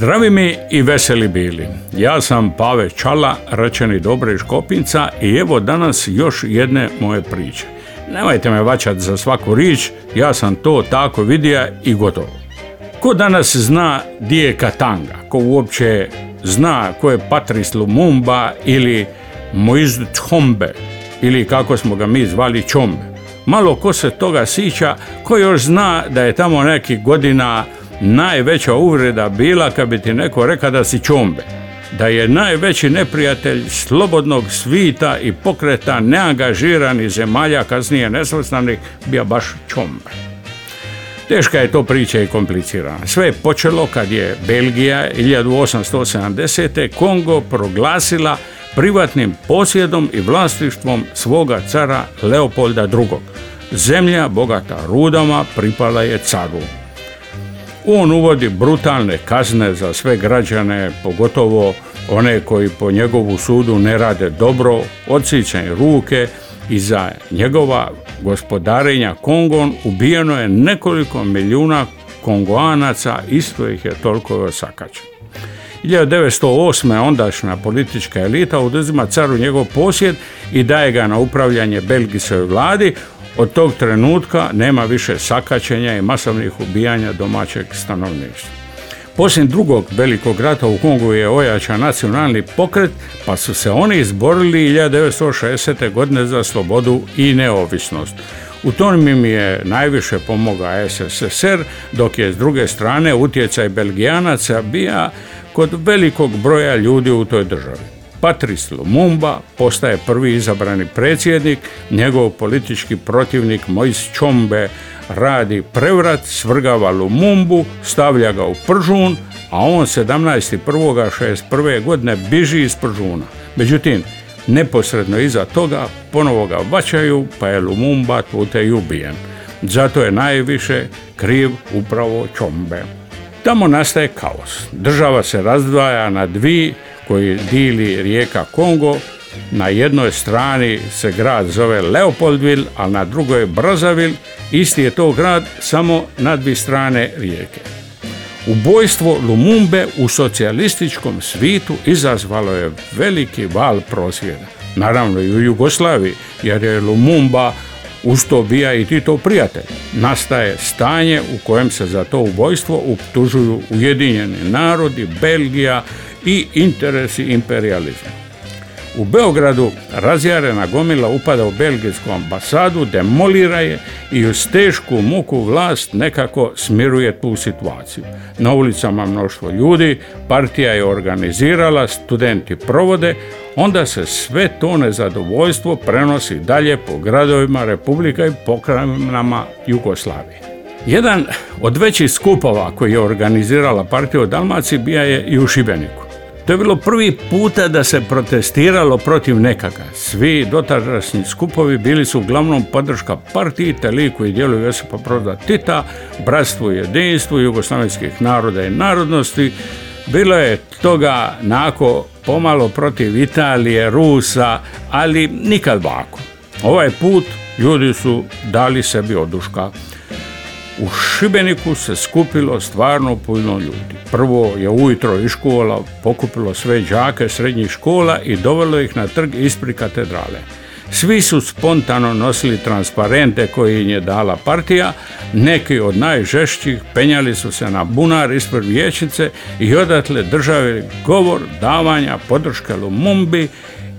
Zdravi mi i veseli bili. Ja sam Pave Čala, rečeni Dobre iz Kopinca i evo danas još jedne moje priče. Nemojte me vaćat za svaku rič, ja sam to tako vidio i gotovo. Ko danas zna di je Katanga? Ko uopće zna ko je Patrice Lumumba ili Moise Tshombe ili kako smo ga mi zvali Čombe? Malo ko se toga sića, ko još zna da je tamo nekih godina najveća uvreda bila kad bi ti neko rekao da si Čombe. Da je najveći neprijatelj slobodnog svita i pokreta neangažiranih zemalja kasnije nesvrstanih bio baš Čombe. Teška je to priča i komplicirana. Sve je počelo kad je Belgija 1870. Kongo proglasila privatnim posjedom i vlasništvom svoga cara Leopolda II. Zemlja bogata rudama pripala je caru. On uvodi brutalne kazne za sve građane, pogotovo one koji po njegovu sudu ne rade dobro, odsjeća im ruke i za njegova gospodarenja Kongon ubijeno je nekoliko milijuna Kongoanaca, isto ih je toliko osakačeno. 1908. ondašnja politička elita oduzima caru njegov posjed i daje ga na upravljanje belgijskoj vladi. Od tog trenutka nema više sakačenja i masovnih ubijanja domaćeg stanovništva. Poslije drugog velikog rata u Kongu je ojačan nacionalni pokret, pa su se oni izborili 1960. godine za slobodu i neovisnost. U tom im je najviše pomogao SSSR, dok je s druge strane utjecaj Belgijanaca bija kod velikog broja ljudi u toj državi. Patrice Lumumba postaje prvi izabrani predsjednik, njegov politički protivnik Moise Čombe radi prevrat, svrgava Lumumbu, stavlja ga u Pržun, a on 17.1.61. godine biži iz Pržuna. Međutim, neposredno iza toga ponovo ga vaćaju, pa je Lumumba tute i ubijen. Zato je najviše kriv upravo Čombe. Tamo nastaje kaos. Država se razdvaja na dvi koji dili rijeka Kongo. Na jednoj strani se grad zove Leopoldville, a na drugoj Brazzaville. Isti je to grad samo na dvije strane rijeke. Ubojstvo Lumumbe u socijalističkom svitu izazvalo je veliki val prosvjeda. Naravno i u Jugoslaviji, jer je Lumumba uz to bija i Tito prijatelj. Nastaje stanje u kojem se za to ubojstvo uptužuju Ujedinjeni narodi, Belgija i interesi imperializma. U Beogradu razjarena gomila upada u belgijsku ambasadu, demolira je i uz tešku muku vlast nekako smiruje tu situaciju. Na ulicama mnoštvo ljudi, partija je organizirala, studenti provode, onda se sve to nezadovoljstvo prenosi dalje po gradovima Republika i pokrajinama Jugoslavije. Jedan od većih skupova koji je organizirala partija u Dalmaciji bija je i u Šibeniku. To je bilo prvi puta da se protestiralo protiv nekaka. Svi dotadašnji skupovi bili su uglavnom podrška partiji te liku i dijelu Josipa Broza Tita, bratstvu i jedinstvu jugoslavenskih naroda i narodnosti. Bilo je toga nako pomalo protiv Italije, Rusa, ali nikad ovako. Ovaj put ljudi su dali sebi oduška. U Šibeniku se skupilo stvarno puno ljudi. Prvo je ujutro iz škola pokupilo sve đake srednjih škola i dovelo ih na trg ispred katedrale. Svi su spontano nosili transparente koje im je dala partija, neki od najžešćih penjali su se na bunar ispred vijećnice i odatle držali govor davanja podrške Lumumbi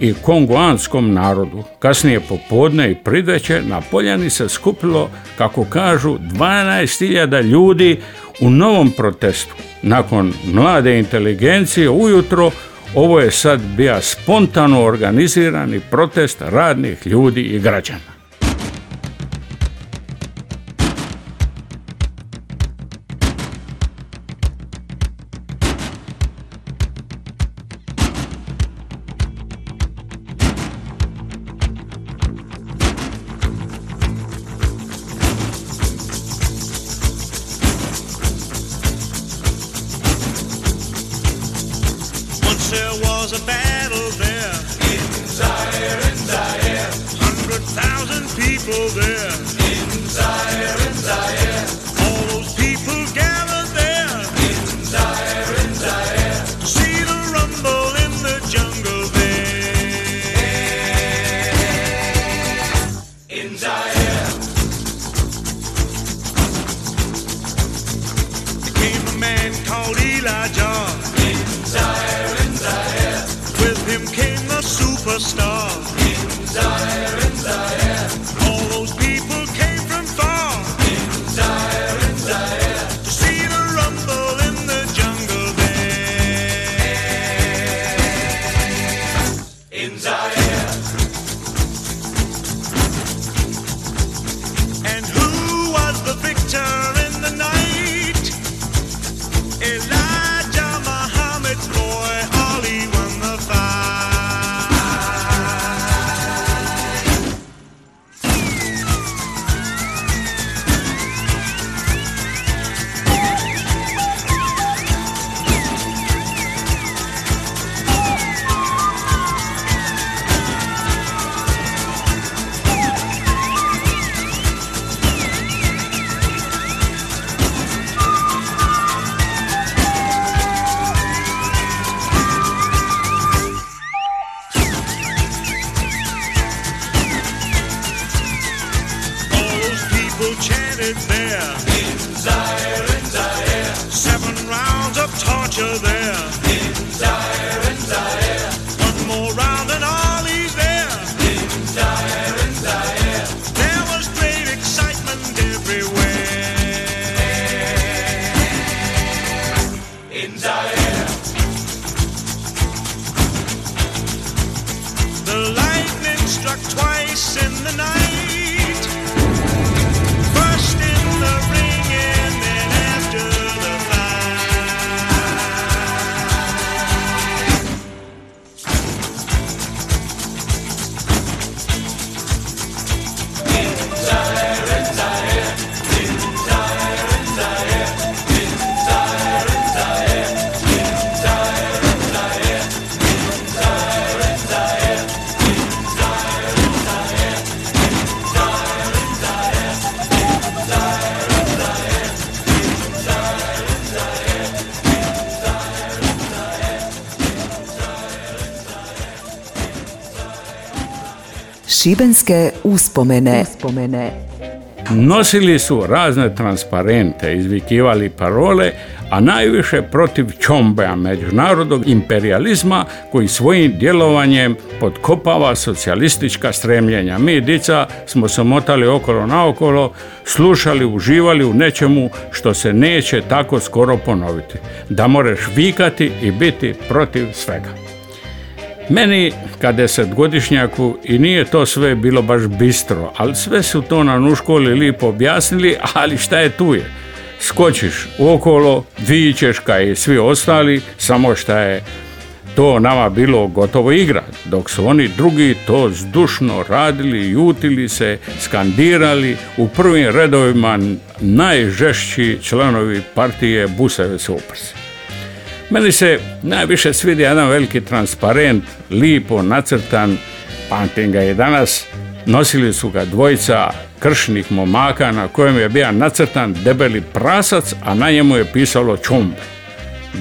i kongoanskom narodu. Kasnije popodne i pridveće na poljani se skupilo, kako kažu, 12.000 ljudi u novom protestu. Nakon mlade inteligencije ujutro ovo je sad bio spontano organizirani protest radnih ljudi i građana. People there. in Zaire, in Zaire, All those people gathered there in Zaire, in Zaire, see the rumble in the jungle there. in Zaire, came a man called Elijah. in Zaire, in Zaire, With him came the superstar. in Zaire, in Zaire, Šibenske uspomene. uspomene. Nosili su razne transparente, izvikivali parole, a najviše protiv čombea međunarodnog imperializma koji svojim djelovanjem potkopava socijalistička stremljenja. Mi, dica, smo se motali okolo naokolo, slušali, uživali u nečemu što se neće tako skoro ponoviti. Da moreš vikati i biti protiv svega. Meni, ka desetgodišnjaku, i nije to sve bilo baš bistro, ali sve su to nam u školi lipo objasnili, ali šta je tu je? Skočiš okolo, vičeš kao i svi ostali, samo šta je to nama bilo gotovo igra, dok su oni drugi to zdušno radili, jutili se, skandirali, u prvim redovima najžešći članovi partije su uprsi. Meni se najviše svidi jedan veliki transparent, lipo nacrtan, pamtim ga i danas, nosili su ga dvojica kršnih momaka na kojem je bio nacrtan debeli prasac, a na njemu je pisalo čumbe.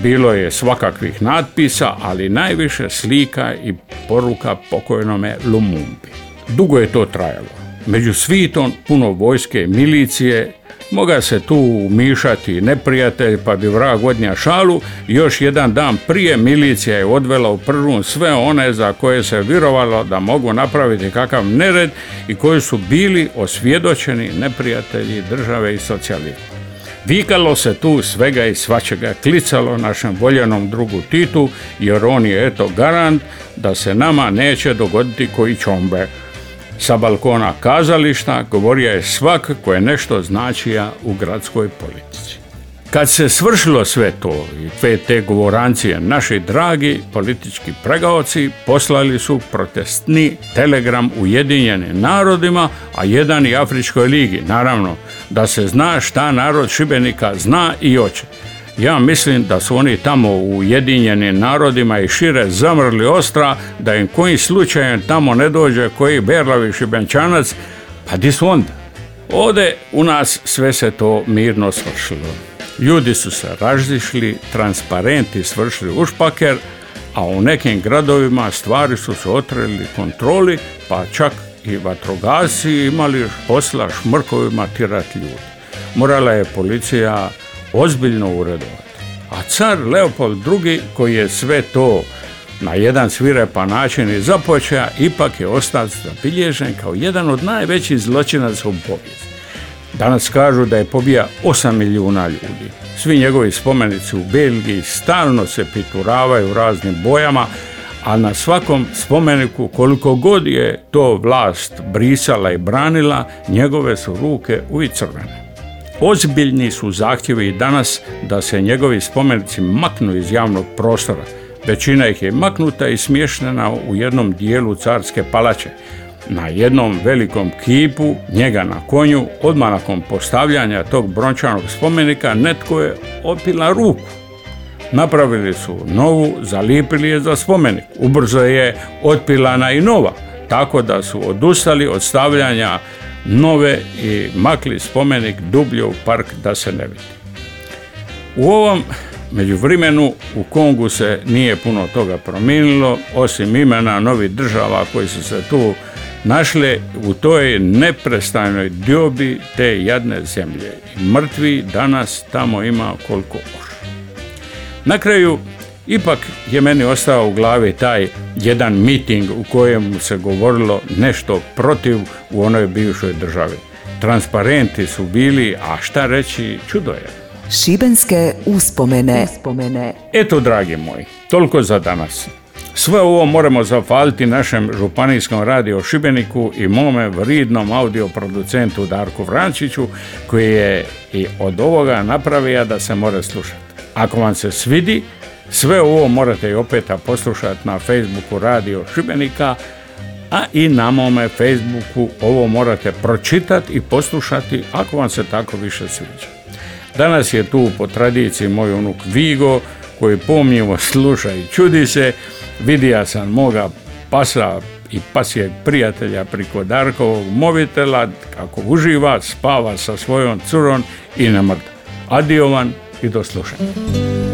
Bilo je svakakvih natpisa, ali najviše slika i poruka pokojnome Lumumbi. Dugo je to trajalo. Među svitom puno vojske milicije, moga se tu umišati neprijatelj pa bi vrag odnja šalu, još jedan dan prije milicija je odvela u prvu sve one za koje se vjerovalo da mogu napraviti kakav nered i koji su bili osvjedočeni neprijatelji države i socijalizma. Vikalo se tu svega i svačega, klicalo našem voljenom drugu Titu, jer on je eto garant da se nama neće dogoditi koji čombe. Sa balkona kazališta govorio je svak ko je nešto značija u gradskoj politici. Kad se svršilo sve to i sve te govorancije, naši dragi politički pregaoci poslali su protestni telegram Ujedinjenim narodima, a jedan i Afričkoj ligi, naravno, da se zna šta narod Šibenika zna i hoće. Ja mislim da su oni tamo u Ujedinjenim narodima i šire zamrli ostra, da im kojim slučajem tamo ne dođe koji berlavi šibenčanac, pa di su onda? Ovdje u nas sve se to mirno svršilo. Ljudi su se razišli, transparenti svršili u špaker, a u nekim gradovima stvari su se otreli kontroli, pa čak i vatrogasci imali posla šmrkovima tirati ljudi. Morala je policija ozbiljno uredovati. A car Leopold II, koji je sve to na jedan svirepan način i započeo, ipak je ostao zabilježen kao jedan od najvećih zločinaca u povijesti. Danas kažu da je pobija 8 milijuna ljudi. Svi njegovi spomenici u Belgiji stalno se pituravaju u raznim bojama, a na svakom spomeniku koliko god je to vlast brisala i branila, njegove su ruke uvijek crvene. Ozbiljni su zahtjevi i danas da se njegovi spomenici maknu iz javnog prostora. Većina ih je maknuta i smještena u jednom dijelu carske palače. Na jednom velikom kipu, njega na konju, odmah nakon postavljanja tog brončanog spomenika, netko je opila ruku. Napravili su novu, zalipili je za spomenik. Ubrzo je otpilana i nova, tako da su odustali od stavljanja nove i makli spomenik dublje u park da se ne vidi. U ovom međuvremenu u Kongu se nije puno toga promijenilo, osim imena novih država koji su se tu našle u toj neprestajnoj diobi te jadne zemlje. Mrtvi danas tamo ima koliko. Na kraju, ipak je meni ostao u glavi taj jedan miting u kojem se govorilo nešto protiv u onoj bivšoj državi. Transparenti su bili, a šta reći, čudo je. Šibenske uspomene. uspomene. Eto, dragi moji, toliko za danas. Sve ovo moramo zahvaliti našem županijskom radio Šibeniku i mome vridnom audio producentu Darku Vrančiću koji je i od ovoga napravio da se more slušati. Ako vam se svidi, sve ovo morate i opet poslušati na Facebooku Radio Šibenika, a i na mome Facebooku ovo morate pročitati i poslušati ako vam se tako više sviđa. Danas je tu po tradiciji moj unuk Vigo koji pomnjivo sluša i čudi se. Vidija sam moga pasa i pasijeg prijatelja priko Darkovog mobitela kako uživa, spava sa svojom curom i ne mrda. Adiovan i do slušanja.